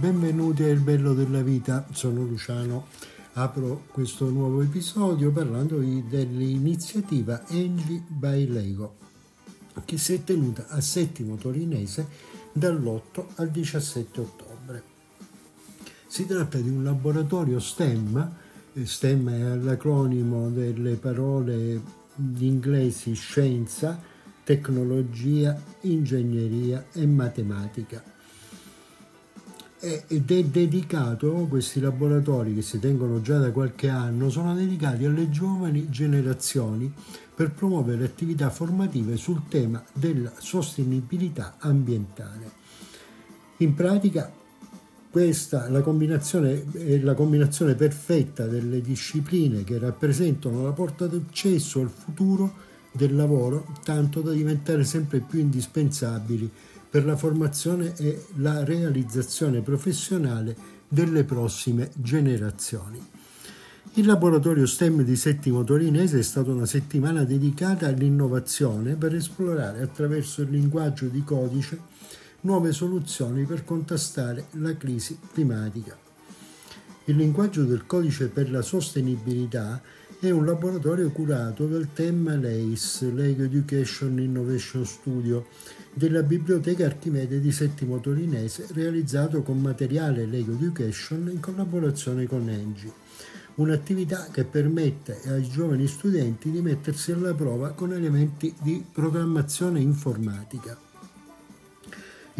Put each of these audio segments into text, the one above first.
benvenuti a Il Bello della Vita, sono Luciano. Apro questo nuovo episodio parlandovi dell'iniziativa Engie by Lego che si è tenuta a Settimo Torinese dall'8 al 17 ottobre. Si tratta di un laboratorio STEM, STEM è l'acronimo delle parole inglesi scienza, tecnologia, ingegneria e matematica ed è dedicato, questi laboratori che si tengono già da qualche anno, sono dedicati alle giovani generazioni per promuovere attività formative sul tema della sostenibilità ambientale. In pratica questa la combinazione, è la combinazione perfetta delle discipline che rappresentano la porta d'accesso al futuro del lavoro, tanto da diventare sempre più indispensabili per la formazione e la realizzazione professionale delle prossime generazioni. Il laboratorio STEM di Settimo Torinese è stata una settimana dedicata all'innovazione per esplorare attraverso il linguaggio di codice nuove soluzioni per contrastare la crisi climatica. Il linguaggio del codice per la sostenibilità è un laboratorio curato dal tema LACE, Lego Education Innovation Studio, della Biblioteca Archimede di Settimo Torinese, realizzato con materiale Lego Education in collaborazione con Engie. Un'attività che permette ai giovani studenti di mettersi alla prova con elementi di programmazione informatica.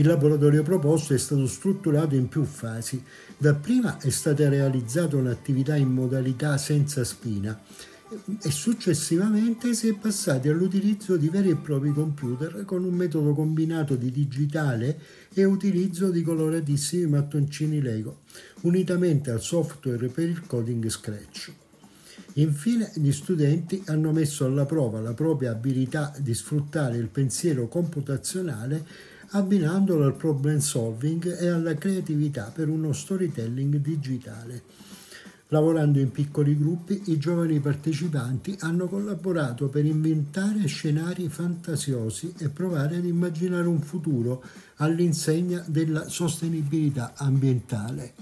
Il laboratorio proposto è stato strutturato in più fasi. Dapprima è stata realizzata un'attività in modalità senza spina e successivamente si è passati all'utilizzo di veri e propri computer con un metodo combinato di digitale e utilizzo di coloratissimi mattoncini Lego, unitamente al software per il coding Scratch. Infine gli studenti hanno messo alla prova la propria abilità di sfruttare il pensiero computazionale abbinandolo al problem solving e alla creatività per uno storytelling digitale. Lavorando in piccoli gruppi, i giovani partecipanti hanno collaborato per inventare scenari fantasiosi e provare ad immaginare un futuro all'insegna della sostenibilità ambientale.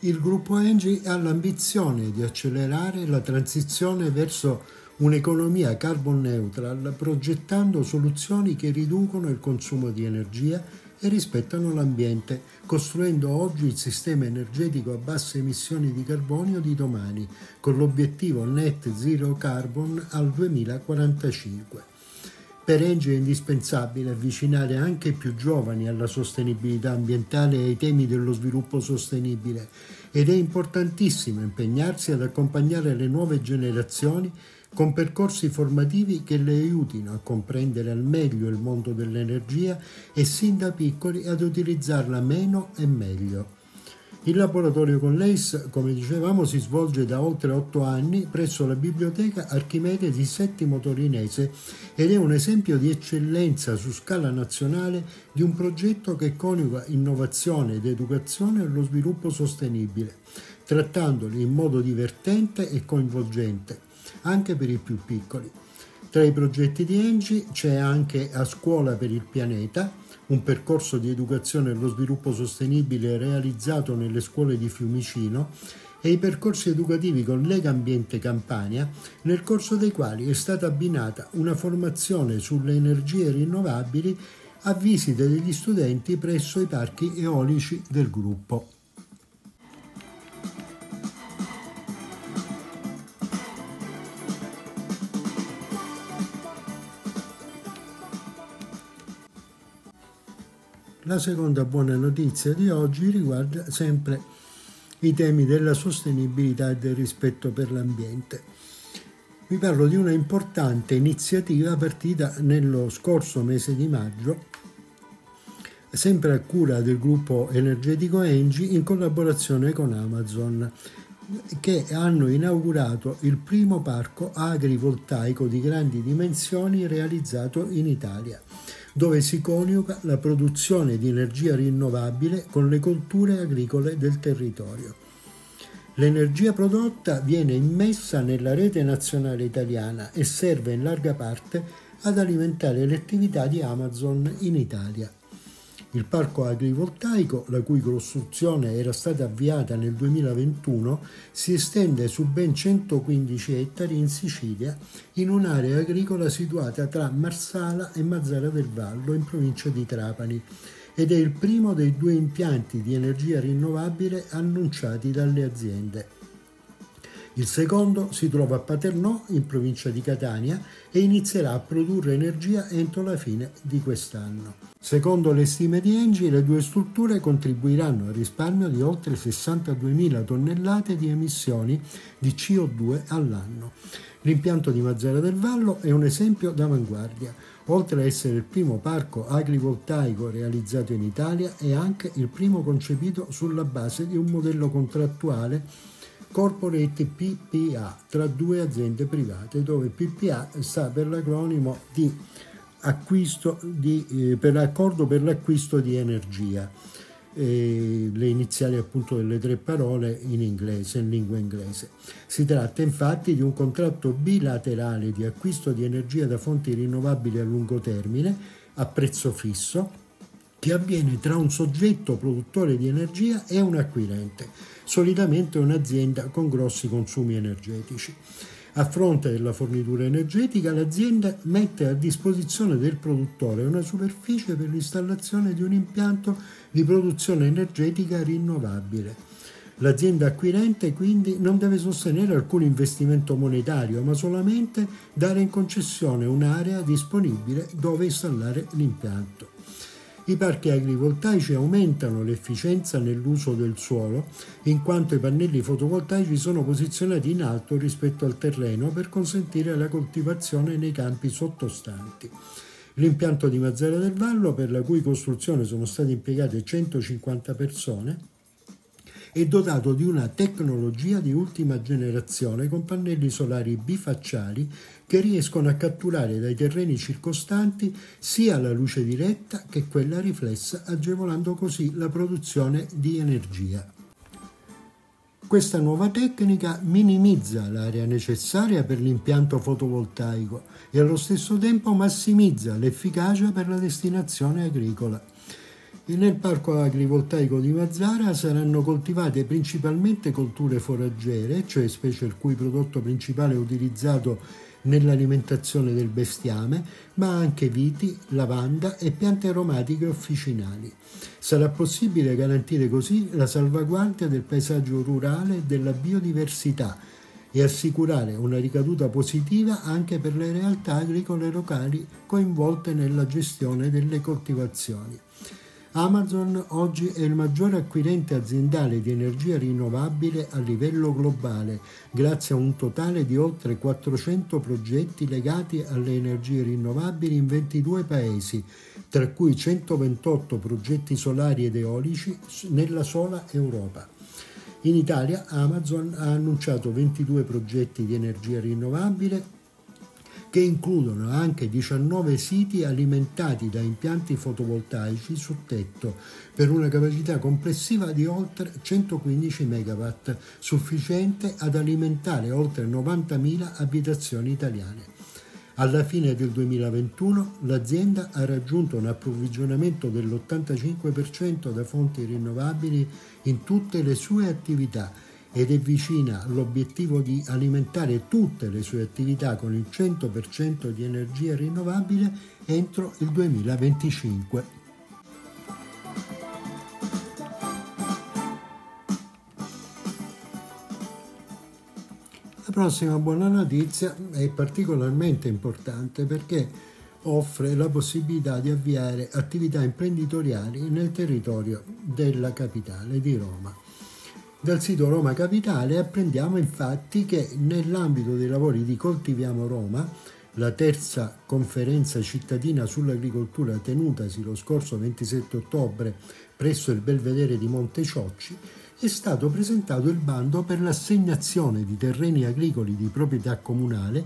Il gruppo Engie ha l'ambizione di accelerare la transizione verso un'economia carbon neutral progettando soluzioni che riducono il consumo di energia e rispettano l'ambiente, costruendo oggi il sistema energetico a basse emissioni di carbonio di domani, con l'obiettivo net zero carbon al 2045. Per Engie è indispensabile avvicinare anche i più giovani alla sostenibilità ambientale e ai temi dello sviluppo sostenibile ed è importantissimo impegnarsi ad accompagnare le nuove generazioni con percorsi formativi che le aiutino a comprendere al meglio il mondo dell'energia e sin da piccoli ad utilizzarla meno e meglio. Il laboratorio con l'ACE, come dicevamo, si svolge da oltre otto anni presso la Biblioteca Archimede di Settimo Torinese ed è un esempio di eccellenza su scala nazionale di un progetto che coniuga innovazione ed educazione allo sviluppo sostenibile, trattandoli in modo divertente e coinvolgente anche per i più piccoli. Tra i progetti di Engi c'è anche A Scuola per il Pianeta, un percorso di educazione allo sviluppo sostenibile realizzato nelle scuole di Fiumicino e i percorsi educativi con Lega Ambiente Campania, nel corso dei quali è stata abbinata una formazione sulle energie rinnovabili a visita degli studenti presso i parchi eolici del gruppo. La seconda buona notizia di oggi riguarda sempre i temi della sostenibilità e del rispetto per l'ambiente. Vi parlo di una importante iniziativa partita nello scorso mese di maggio, sempre a cura del gruppo energetico Engie in collaborazione con Amazon, che hanno inaugurato il primo parco agrivoltaico di grandi dimensioni realizzato in Italia dove si coniuga la produzione di energia rinnovabile con le colture agricole del territorio. L'energia prodotta viene immessa nella rete nazionale italiana e serve in larga parte ad alimentare le attività di Amazon in Italia. Il parco agrivoltaico, la cui costruzione era stata avviata nel 2021, si estende su ben 115 ettari in Sicilia, in un'area agricola situata tra Marsala e Mazzara del Vallo, in provincia di Trapani, ed è il primo dei due impianti di energia rinnovabile annunciati dalle aziende. Il secondo si trova a Paternò, in provincia di Catania, e inizierà a produrre energia entro la fine di quest'anno. Secondo le stime di Engi, le due strutture contribuiranno al risparmio di oltre 62.000 tonnellate di emissioni di CO2 all'anno. L'impianto di Mazzara del Vallo è un esempio d'avanguardia. Oltre ad essere il primo parco agrivoltaico realizzato in Italia, è anche il primo concepito sulla base di un modello contrattuale Corporate PPA tra due aziende private, dove PPA sta per l'acronimo di acquisto di, eh, per l'accordo per l'acquisto di energia. Eh, le iniziali appunto delle tre parole in inglese, in lingua inglese. Si tratta infatti di un contratto bilaterale di acquisto di energia da fonti rinnovabili a lungo termine a prezzo fisso che avviene tra un soggetto produttore di energia e un acquirente solitamente un'azienda con grossi consumi energetici. A fronte della fornitura energetica, l'azienda mette a disposizione del produttore una superficie per l'installazione di un impianto di produzione energetica rinnovabile. L'azienda acquirente quindi non deve sostenere alcun investimento monetario, ma solamente dare in concessione un'area disponibile dove installare l'impianto. I parchi agrivoltaici aumentano l'efficienza nell'uso del suolo in quanto i pannelli fotovoltaici sono posizionati in alto rispetto al terreno per consentire la coltivazione nei campi sottostanti. L'impianto di Mazzara del Vallo, per la cui costruzione sono state impiegate 150 persone, è dotato di una tecnologia di ultima generazione con pannelli solari bifacciali che riescono a catturare dai terreni circostanti sia la luce diretta che quella riflessa, agevolando così la produzione di energia. Questa nuova tecnica minimizza l'area necessaria per l'impianto fotovoltaico e allo stesso tempo massimizza l'efficacia per la destinazione agricola. Nel parco agrivoltaico di Mazzara saranno coltivate principalmente colture foraggere, cioè specie il cui prodotto principale utilizzato nell'alimentazione del bestiame, ma anche viti, lavanda e piante aromatiche officinali. Sarà possibile garantire così la salvaguardia del paesaggio rurale e della biodiversità e assicurare una ricaduta positiva anche per le realtà agricole locali coinvolte nella gestione delle coltivazioni. Amazon oggi è il maggiore acquirente aziendale di energia rinnovabile a livello globale, grazie a un totale di oltre 400 progetti legati alle energie rinnovabili in 22 paesi, tra cui 128 progetti solari ed eolici nella sola Europa. In Italia Amazon ha annunciato 22 progetti di energia rinnovabile che includono anche 19 siti alimentati da impianti fotovoltaici su tetto per una capacità complessiva di oltre 115 MW, sufficiente ad alimentare oltre 90.000 abitazioni italiane. Alla fine del 2021 l'azienda ha raggiunto un approvvigionamento dell'85% da fonti rinnovabili in tutte le sue attività ed è vicina all'obiettivo di alimentare tutte le sue attività con il 100% di energia rinnovabile entro il 2025. La prossima buona notizia è particolarmente importante perché offre la possibilità di avviare attività imprenditoriali nel territorio della capitale di Roma. Dal sito Roma Capitale apprendiamo infatti che nell'ambito dei lavori di Coltiviamo Roma, la terza conferenza cittadina sull'agricoltura tenutasi lo scorso 27 ottobre presso il Belvedere di Monte Ciocci, è stato presentato il bando per l'assegnazione di terreni agricoli di proprietà comunale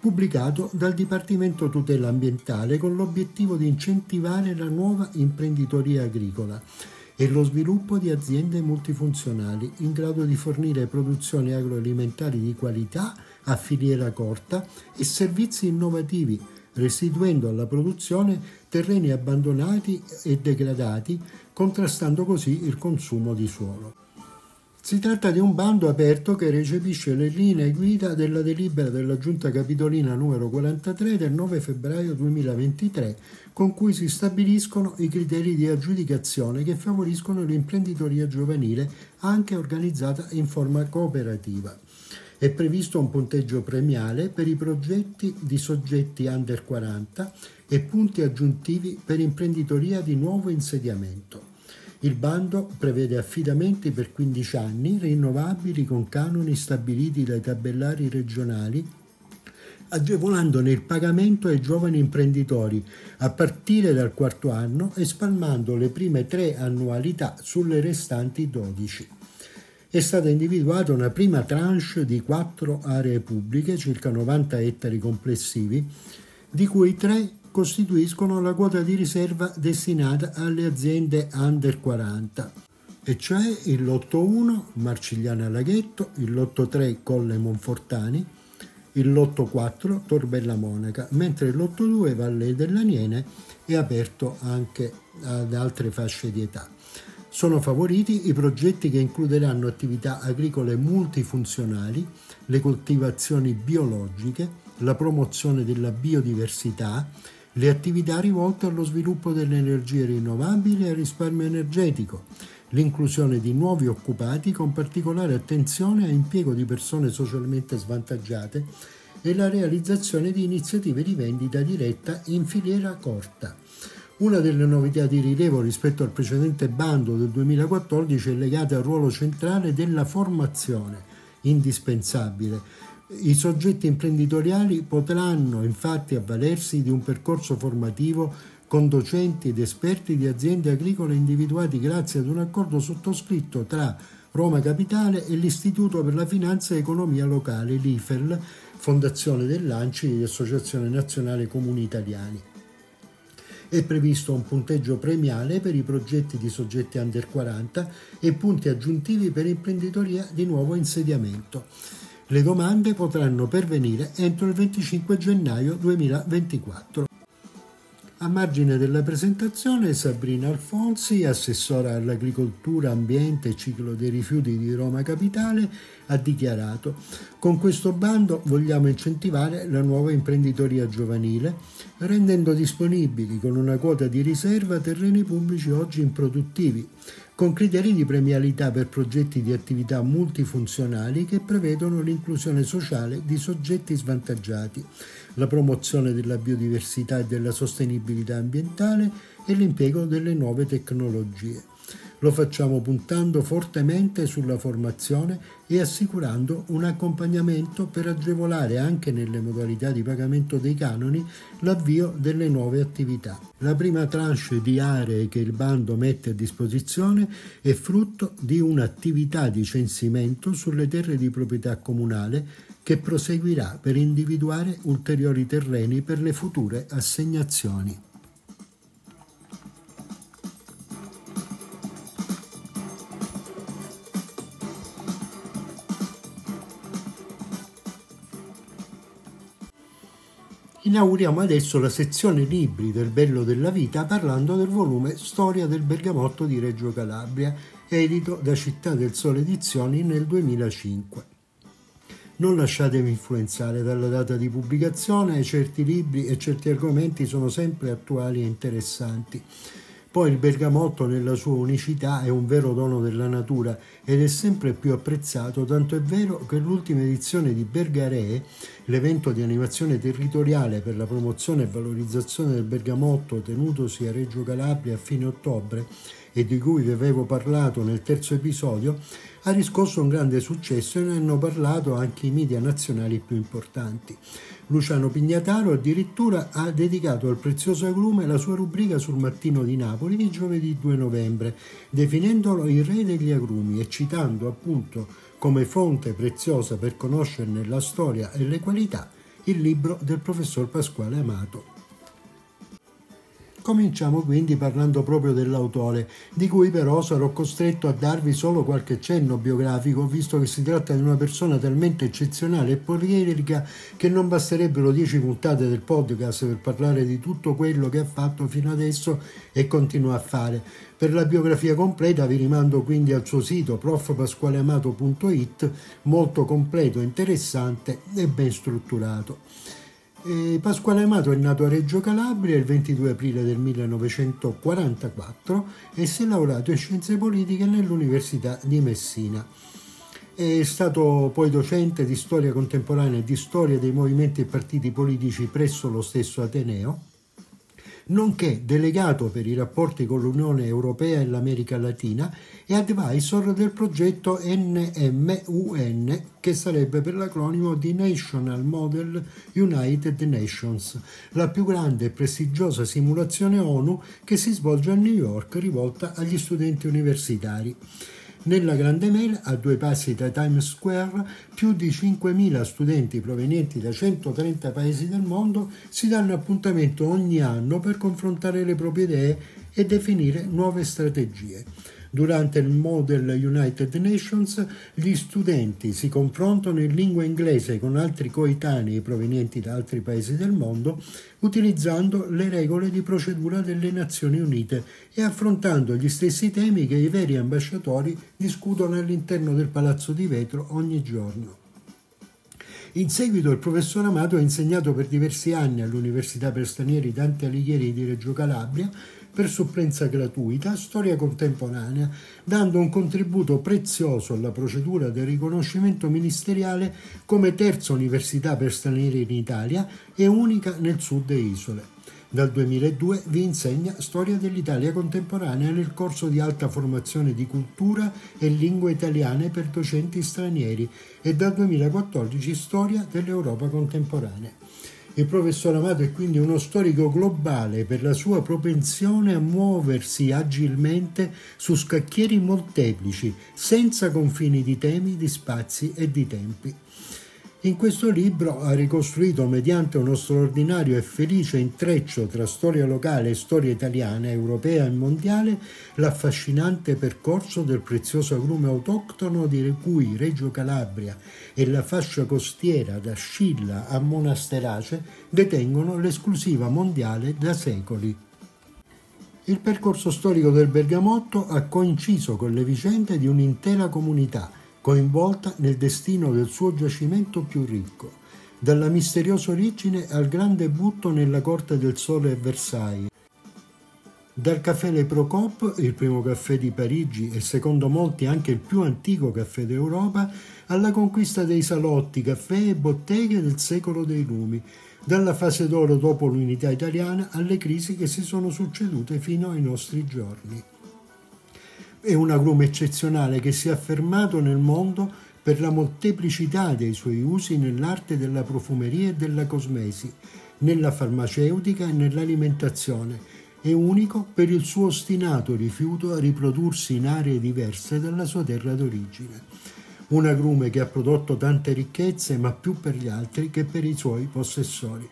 pubblicato dal Dipartimento Tutela Ambientale con l'obiettivo di incentivare la nuova imprenditoria agricola e lo sviluppo di aziende multifunzionali in grado di fornire produzioni agroalimentari di qualità a filiera corta e servizi innovativi restituendo alla produzione terreni abbandonati e degradati, contrastando così il consumo di suolo. Si tratta di un bando aperto che recepisce le linee guida della delibera della Giunta Capitolina numero 43 del 9 febbraio 2023, con cui si stabiliscono i criteri di aggiudicazione che favoriscono l'imprenditoria giovanile anche organizzata in forma cooperativa. È previsto un punteggio premiale per i progetti di soggetti under 40 e punti aggiuntivi per imprenditoria di nuovo insediamento. Il bando prevede affidamenti per 15 anni rinnovabili con canoni stabiliti dai tabellari regionali agevolandone il pagamento ai giovani imprenditori a partire dal quarto anno e spalmando le prime tre annualità sulle restanti 12. È stata individuata una prima tranche di quattro aree pubbliche, circa 90 ettari complessivi, di cui tre costituiscono la quota di riserva destinata alle aziende under 40, e cioè il lotto 1 Marcigliana Laghetto, il lotto 3 Colle Monfortani, il lotto 4 Torbella Monaca, mentre il lotto 2 Valle dell'Aniene è aperto anche ad altre fasce di età. Sono favoriti i progetti che includeranno attività agricole multifunzionali, le coltivazioni biologiche, la promozione della biodiversità, le attività rivolte allo sviluppo delle energie rinnovabili e al risparmio energetico, l'inclusione di nuovi occupati con particolare attenzione a impiego di persone socialmente svantaggiate e la realizzazione di iniziative di vendita diretta in filiera corta. Una delle novità di rilievo rispetto al precedente bando del 2014 è legata al ruolo centrale della formazione, indispensabile, i soggetti imprenditoriali potranno infatti avvalersi di un percorso formativo con docenti ed esperti di aziende agricole individuati grazie ad un accordo sottoscritto tra Roma Capitale e l'Istituto per la Finanza e Economia Locale, l'IFEL, Fondazione dell'ANCI di Associazione Nazionale Comuni Italiani. È previsto un punteggio premiale per i progetti di soggetti under 40 e punti aggiuntivi per imprenditoria di nuovo insediamento. Le domande potranno pervenire entro il 25 gennaio 2024. A margine della presentazione Sabrina Alfonsi, assessora all'agricoltura, ambiente e ciclo dei rifiuti di Roma Capitale, ha dichiarato con questo bando vogliamo incentivare la nuova imprenditoria giovanile rendendo disponibili con una quota di riserva terreni pubblici oggi improduttivi con criteri di premialità per progetti di attività multifunzionali che prevedono l'inclusione sociale di soggetti svantaggiati, la promozione della biodiversità e della sostenibilità ambientale e l'impiego delle nuove tecnologie. Lo facciamo puntando fortemente sulla formazione e assicurando un accompagnamento per agevolare anche nelle modalità di pagamento dei canoni l'avvio delle nuove attività. La prima tranche di aree che il bando mette a disposizione è frutto di un'attività di censimento sulle terre di proprietà comunale che proseguirà per individuare ulteriori terreni per le future assegnazioni. Inauguriamo adesso la sezione libri del Bello della Vita parlando del volume Storia del Bergamotto di Reggio Calabria, edito da Città del Sole Edizioni nel 2005. Non lasciatevi influenzare dalla data di pubblicazione, certi libri e certi argomenti sono sempre attuali e interessanti. Poi il bergamotto nella sua unicità è un vero dono della natura ed è sempre più apprezzato, tanto è vero che l'ultima edizione di Bergaree, l'evento di animazione territoriale per la promozione e valorizzazione del bergamotto tenutosi a Reggio Calabria a fine ottobre e di cui vi avevo parlato nel terzo episodio, ha riscosso un grande successo e ne hanno parlato anche i media nazionali più importanti. Luciano Pignataro addirittura ha dedicato al prezioso agrume la sua rubrica sul mattino di Napoli di giovedì 2 novembre, definendolo il re degli agrumi e citando appunto come fonte preziosa per conoscerne la storia e le qualità il libro del professor Pasquale Amato. Cominciamo quindi parlando proprio dell'autore, di cui però sarò costretto a darvi solo qualche cenno biografico, visto che si tratta di una persona talmente eccezionale e poliedrica che non basterebbero dieci puntate del podcast per parlare di tutto quello che ha fatto fino adesso e continua a fare. Per la biografia completa vi rimando quindi al suo sito profpasqualeamato.it, molto completo, interessante e ben strutturato. E Pasquale Amato è nato a Reggio Calabria il 22 aprile del 1944 e si è laureato in scienze politiche nell'Università di Messina. È stato poi docente di storia contemporanea e di storia dei movimenti e partiti politici presso lo stesso Ateneo nonché delegato per i rapporti con l'Unione Europea e l'America Latina e advisor del progetto NMUN, che sarebbe per l'acronimo di National Model United Nations, la più grande e prestigiosa simulazione ONU che si svolge a New York rivolta agli studenti universitari. Nella Grande Mela, a due passi da Times Square, più di 5.000 studenti provenienti da 130 paesi del mondo si danno appuntamento ogni anno per confrontare le proprie idee e definire nuove strategie. Durante il Model United Nations gli studenti si confrontano in lingua inglese con altri coetanei provenienti da altri paesi del mondo utilizzando le regole di procedura delle Nazioni Unite e affrontando gli stessi temi che i veri ambasciatori discutono all'interno del Palazzo di Vetro ogni giorno. In seguito il professor Amato ha insegnato per diversi anni all'Università per Stranieri Dante Alighieri di Reggio Calabria per supplenza gratuita storia contemporanea, dando un contributo prezioso alla procedura del riconoscimento ministeriale come terza università per stranieri in Italia e unica nel sud e isole. Dal 2002 vi insegna Storia dell'Italia contemporanea nel corso di alta formazione di cultura e lingue italiane per docenti stranieri e dal 2014 Storia dell'Europa contemporanea. Il professor Amato è quindi uno storico globale per la sua propensione a muoversi agilmente su scacchieri molteplici, senza confini di temi, di spazi e di tempi. In questo libro ha ricostruito mediante uno straordinario e felice intreccio tra storia locale e storia italiana, europea e mondiale l'affascinante percorso del prezioso agrume autoctono di cui Reggio Calabria e la fascia costiera da Scilla a Monasterace detengono l'esclusiva mondiale da secoli. Il percorso storico del Bergamotto ha coinciso con le vicende di un'intera comunità coinvolta nel destino del suo giacimento più ricco, dalla misteriosa origine al grande butto nella Corte del Sole a Versailles. Dal caffè Le Procop, il primo caffè di Parigi e secondo molti anche il più antico caffè d'Europa, alla conquista dei salotti, caffè e botteghe del secolo dei lumi, dalla fase d'oro dopo l'unità italiana alle crisi che si sono succedute fino ai nostri giorni. È un agrume eccezionale che si è affermato nel mondo per la molteplicità dei suoi usi nell'arte della profumeria e della cosmesi, nella farmaceutica e nell'alimentazione. È unico per il suo ostinato rifiuto a riprodursi in aree diverse dalla sua terra d'origine. Un agrume che ha prodotto tante ricchezze, ma più per gli altri che per i suoi possessori.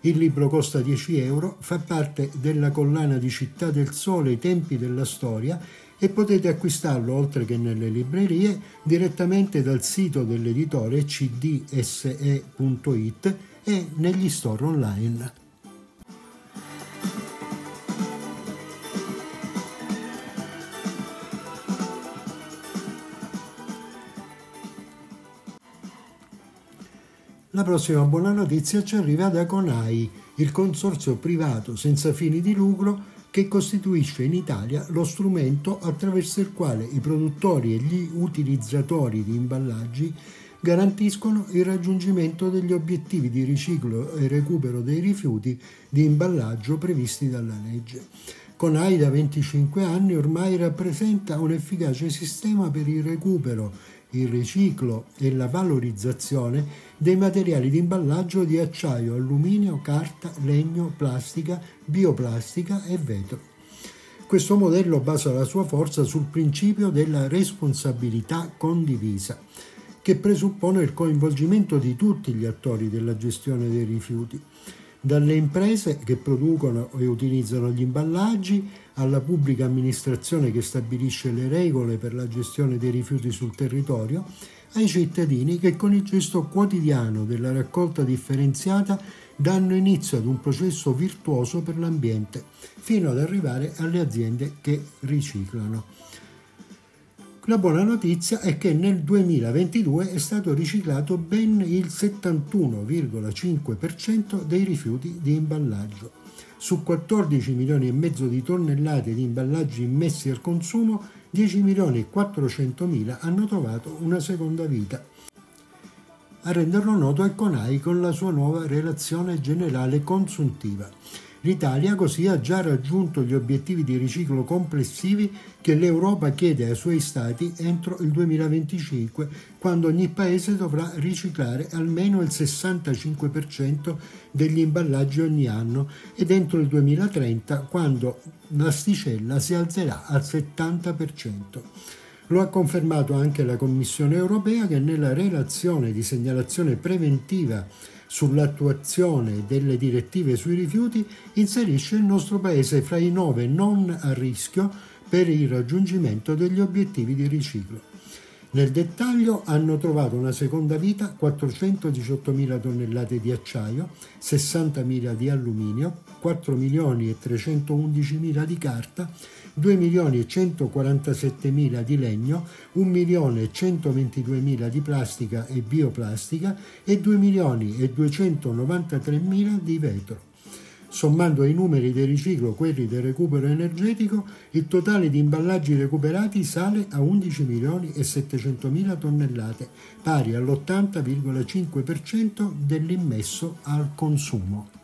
Il libro costa 10 euro, fa parte della collana di Città del Sole, i tempi della storia e potete acquistarlo oltre che nelle librerie direttamente dal sito dell'editore cdse.it e negli store online. La prossima buona notizia ci arriva da Conai, il consorzio privato senza fini di lucro che costituisce in Italia lo strumento attraverso il quale i produttori e gli utilizzatori di imballaggi garantiscono il raggiungimento degli obiettivi di riciclo e recupero dei rifiuti di imballaggio previsti dalla legge. Con AI da 25 anni ormai rappresenta un efficace sistema per il recupero, il riciclo e la valorizzazione dei materiali di imballaggio di acciaio, alluminio, carta, legno, plastica, bioplastica e vetro. Questo modello basa la sua forza sul principio della responsabilità condivisa, che presuppone il coinvolgimento di tutti gli attori della gestione dei rifiuti. dalle imprese che producono e utilizzano gli imballaggi, alla pubblica amministrazione che stabilisce le regole per la gestione dei rifiuti sul territorio, ai cittadini che con il gesto quotidiano della raccolta differenziata danno inizio ad un processo virtuoso per l'ambiente, fino ad arrivare alle aziende che riciclano. La buona notizia è che nel 2022 è stato riciclato ben il 71,5% dei rifiuti di imballaggio. Su 14 milioni e mezzo di tonnellate di imballaggi immessi al consumo, 10 milioni e 400 mila hanno trovato una seconda vita. A renderlo noto è Conai con la sua nuova relazione generale consuntiva. L'Italia così ha già raggiunto gli obiettivi di riciclo complessivi che l'Europa chiede ai suoi Stati entro il 2025, quando ogni Paese dovrà riciclare almeno il 65% degli imballaggi ogni anno ed entro il 2030, quando l'asticella si alzerà al 70%. Lo ha confermato anche la Commissione europea che nella relazione di segnalazione preventiva sull'attuazione delle direttive sui rifiuti inserisce il nostro Paese fra i nove non a rischio per il raggiungimento degli obiettivi di riciclo. Nel dettaglio hanno trovato una seconda vita 418.000 tonnellate di acciaio, 60.000 di alluminio, 4 milioni e 311.000 di carta, 2 milioni e 147 mila di legno, 1 milione e 122 mila di plastica e bioplastica e 2 milioni e 293 mila di vetro. Sommando ai numeri del riciclo quelli del recupero energetico, il totale di imballaggi recuperati sale a 11 milioni e 700 mila tonnellate, pari all'80,5% dell'immesso al consumo.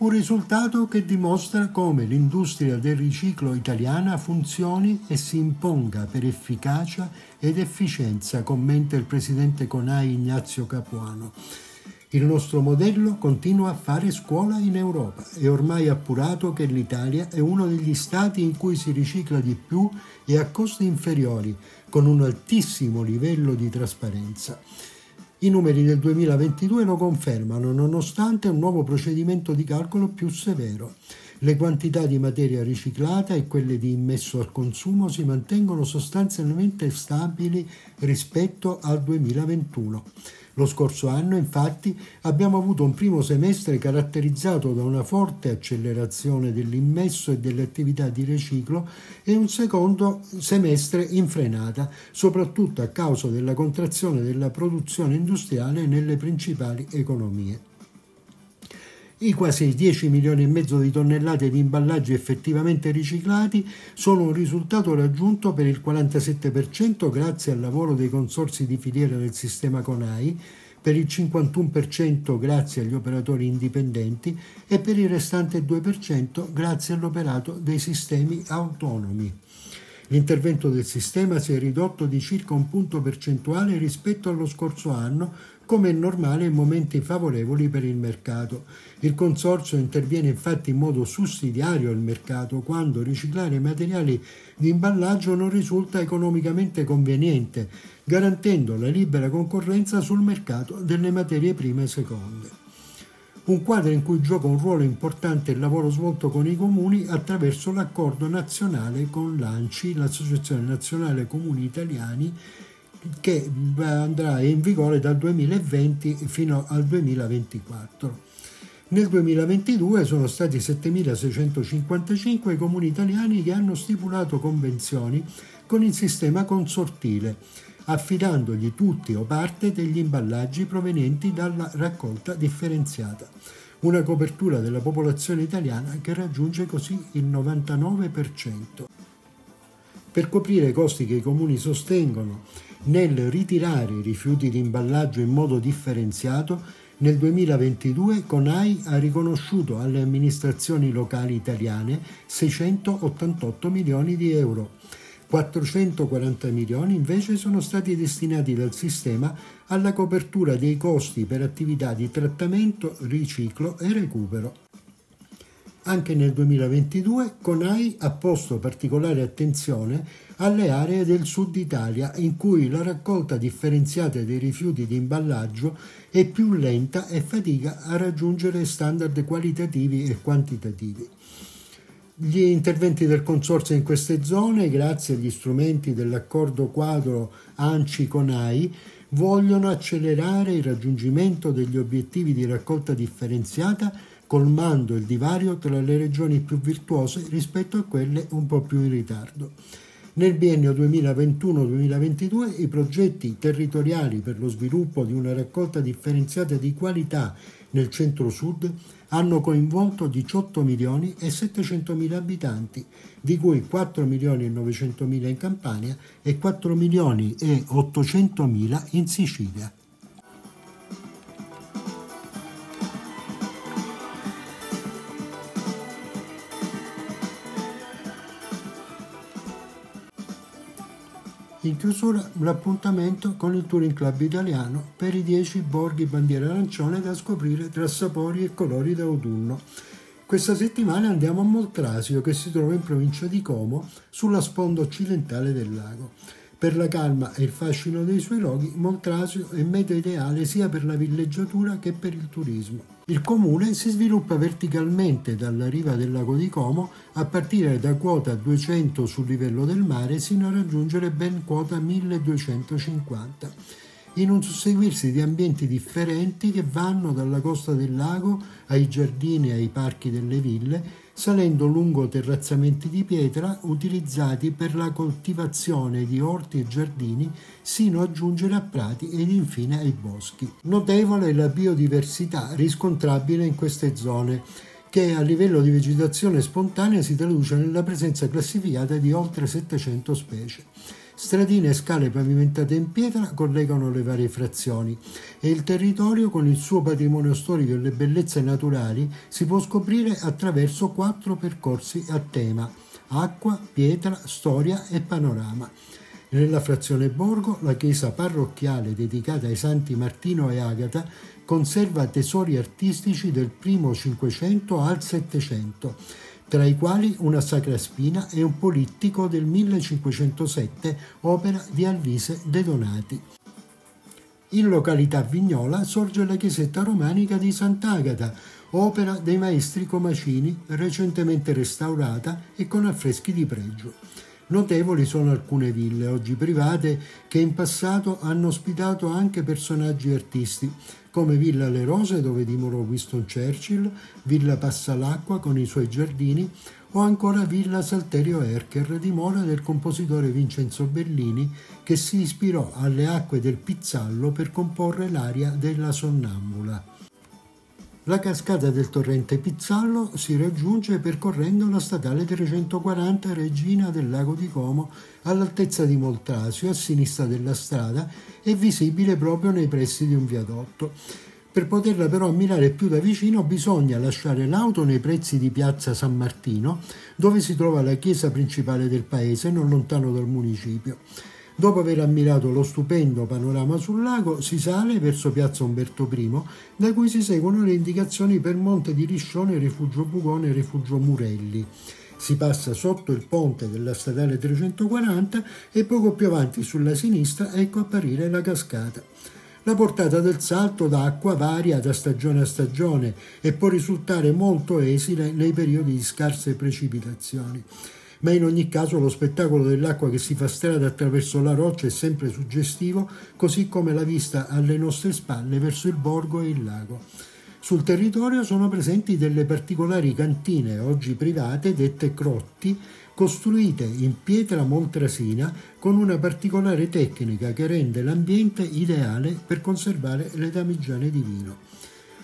Un risultato che dimostra come l'industria del riciclo italiana funzioni e si imponga per efficacia ed efficienza, commenta il presidente Conai Ignazio Capuano. Il nostro modello continua a fare scuola in Europa. È ormai appurato che l'Italia è uno degli stati in cui si ricicla di più e a costi inferiori, con un altissimo livello di trasparenza. I numeri del 2022 lo confermano, nonostante un nuovo procedimento di calcolo più severo. Le quantità di materia riciclata e quelle di immesso al consumo si mantengono sostanzialmente stabili rispetto al 2021. Lo scorso anno, infatti, abbiamo avuto un primo semestre caratterizzato da una forte accelerazione dell'immesso e delle attività di riciclo e un secondo semestre in frenata, soprattutto a causa della contrazione della produzione industriale nelle principali economie. I quasi 10 milioni e mezzo di tonnellate di imballaggi effettivamente riciclati sono un risultato raggiunto per il 47% grazie al lavoro dei consorsi di filiera del sistema CONAI, per il 51% grazie agli operatori indipendenti e per il restante 2% grazie all'operato dei sistemi autonomi. L'intervento del sistema si è ridotto di circa un punto percentuale rispetto allo scorso anno, come è normale in momenti favorevoli per il mercato. Il consorzio interviene infatti in modo sussidiario al mercato quando riciclare materiali di imballaggio non risulta economicamente conveniente, garantendo la libera concorrenza sul mercato delle materie prime seconde un quadro in cui gioca un ruolo importante il lavoro svolto con i comuni attraverso l'accordo nazionale con l'ANCI, l'Associazione Nazionale Comuni Italiani, che andrà in vigore dal 2020 fino al 2024. Nel 2022 sono stati 7.655 i comuni italiani che hanno stipulato convenzioni con il sistema consortile affidandogli tutti o parte degli imballaggi provenienti dalla raccolta differenziata. Una copertura della popolazione italiana che raggiunge così il 99%. Per coprire i costi che i comuni sostengono nel ritirare i rifiuti di imballaggio in modo differenziato, nel 2022 Conai ha riconosciuto alle amministrazioni locali italiane 688 milioni di euro 440 milioni invece sono stati destinati dal sistema alla copertura dei costi per attività di trattamento, riciclo e recupero. Anche nel 2022 CONAI ha posto particolare attenzione alle aree del sud Italia in cui la raccolta differenziata dei rifiuti di imballaggio è più lenta e fatica a raggiungere standard qualitativi e quantitativi. Gli interventi del Consorzio in queste zone, grazie agli strumenti dell'accordo quadro ANCI-CONAI, vogliono accelerare il raggiungimento degli obiettivi di raccolta differenziata colmando il divario tra le regioni più virtuose rispetto a quelle un po' più in ritardo. Nel biennio 2021-2022 i progetti territoriali per lo sviluppo di una raccolta differenziata di qualità nel centro-sud hanno coinvolto 18 milioni e 700 mila abitanti, di cui 4 milioni e 900 mila in Campania e 4 milioni e 800 mila in Sicilia. In chiusura l'appuntamento con il Touring Club italiano per i 10 borghi bandiera arancione da scoprire tra sapori e colori d'autunno. Questa settimana andiamo a Moltrasio che si trova in provincia di Como sulla sponda occidentale del lago. Per la calma e il fascino dei suoi luoghi, Moltrasio è meta ideale sia per la villeggiatura che per il turismo. Il comune si sviluppa verticalmente dalla riva del lago di Como a partire da quota 200 sul livello del mare sino a raggiungere ben quota 1250 in un susseguirsi di ambienti differenti che vanno dalla costa del lago ai giardini e ai parchi delle ville salendo lungo terrazzamenti di pietra utilizzati per la coltivazione di orti e giardini sino a giungere a prati ed infine ai boschi. Notevole è la biodiversità riscontrabile in queste zone che a livello di vegetazione spontanea si traduce nella presenza classificata di oltre 700 specie. Stradine e scale pavimentate in pietra collegano le varie frazioni e il territorio con il suo patrimonio storico e le bellezze naturali si può scoprire attraverso quattro percorsi a tema acqua, pietra, storia e panorama. Nella frazione Borgo, la chiesa parrocchiale dedicata ai santi Martino e Agata conserva tesori artistici del primo Cinquecento al Settecento tra i quali una Sacra Spina e un polittico del 1507, opera di Alvise De Donati. In località Vignola sorge la chiesetta romanica di Sant'Agata, opera dei maestri Comacini, recentemente restaurata e con affreschi di pregio. Notevoli sono alcune ville, oggi private, che in passato hanno ospitato anche personaggi artisti, come Villa Le Rose dove dimorò Winston Churchill, Villa Passalacqua con i suoi giardini o ancora Villa Salterio Erker, dimora del compositore Vincenzo Bellini che si ispirò alle acque del Pizzallo per comporre l'aria della Sonnambula. La cascata del torrente Pizzallo si raggiunge percorrendo la statale 340 Regina del Lago di Como all'altezza di Moltrasio, a sinistra della strada, è visibile proprio nei pressi di un viadotto. Per poterla però ammirare più da vicino bisogna lasciare l'auto nei pressi di piazza San Martino, dove si trova la chiesa principale del paese, non lontano dal municipio. Dopo aver ammirato lo stupendo panorama sul lago, si sale verso piazza Umberto I, da cui si seguono le indicazioni per Monte di Riscione, Rifugio Bugone e Rifugio Murelli. Si passa sotto il ponte della statale 340 e poco più avanti sulla sinistra ecco apparire la cascata. La portata del salto d'acqua varia da stagione a stagione e può risultare molto esile nei periodi di scarse precipitazioni ma in ogni caso lo spettacolo dell'acqua che si fa strada attraverso la roccia è sempre suggestivo, così come la vista alle nostre spalle verso il borgo e il lago. Sul territorio sono presenti delle particolari cantine, oggi private, dette crotti, costruite in pietra montrasina con una particolare tecnica che rende l'ambiente ideale per conservare le damigiane di vino.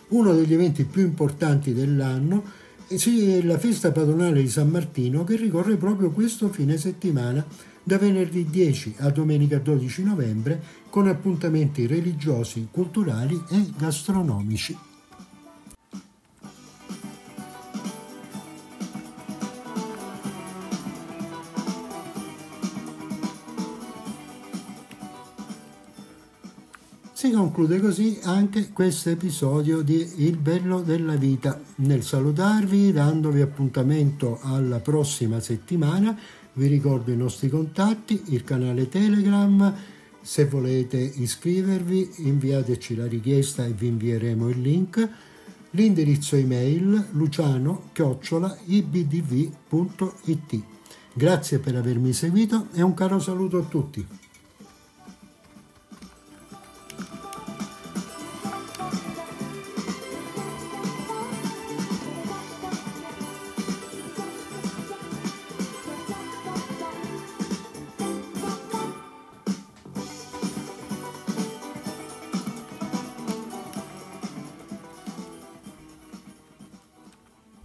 Uno degli eventi più importanti dell'anno sì, è la festa padronale di San Martino che ricorre proprio questo fine settimana, da venerdì 10 a domenica 12 novembre, con appuntamenti religiosi, culturali e gastronomici. Si conclude così anche questo episodio di Il bello della vita. Nel salutarvi, dandovi appuntamento alla prossima settimana, vi ricordo i nostri contatti, il canale Telegram. Se volete iscrivervi, inviateci la richiesta e vi invieremo il link. L'indirizzo email luciano-ibdv.it. Grazie per avermi seguito e un caro saluto a tutti.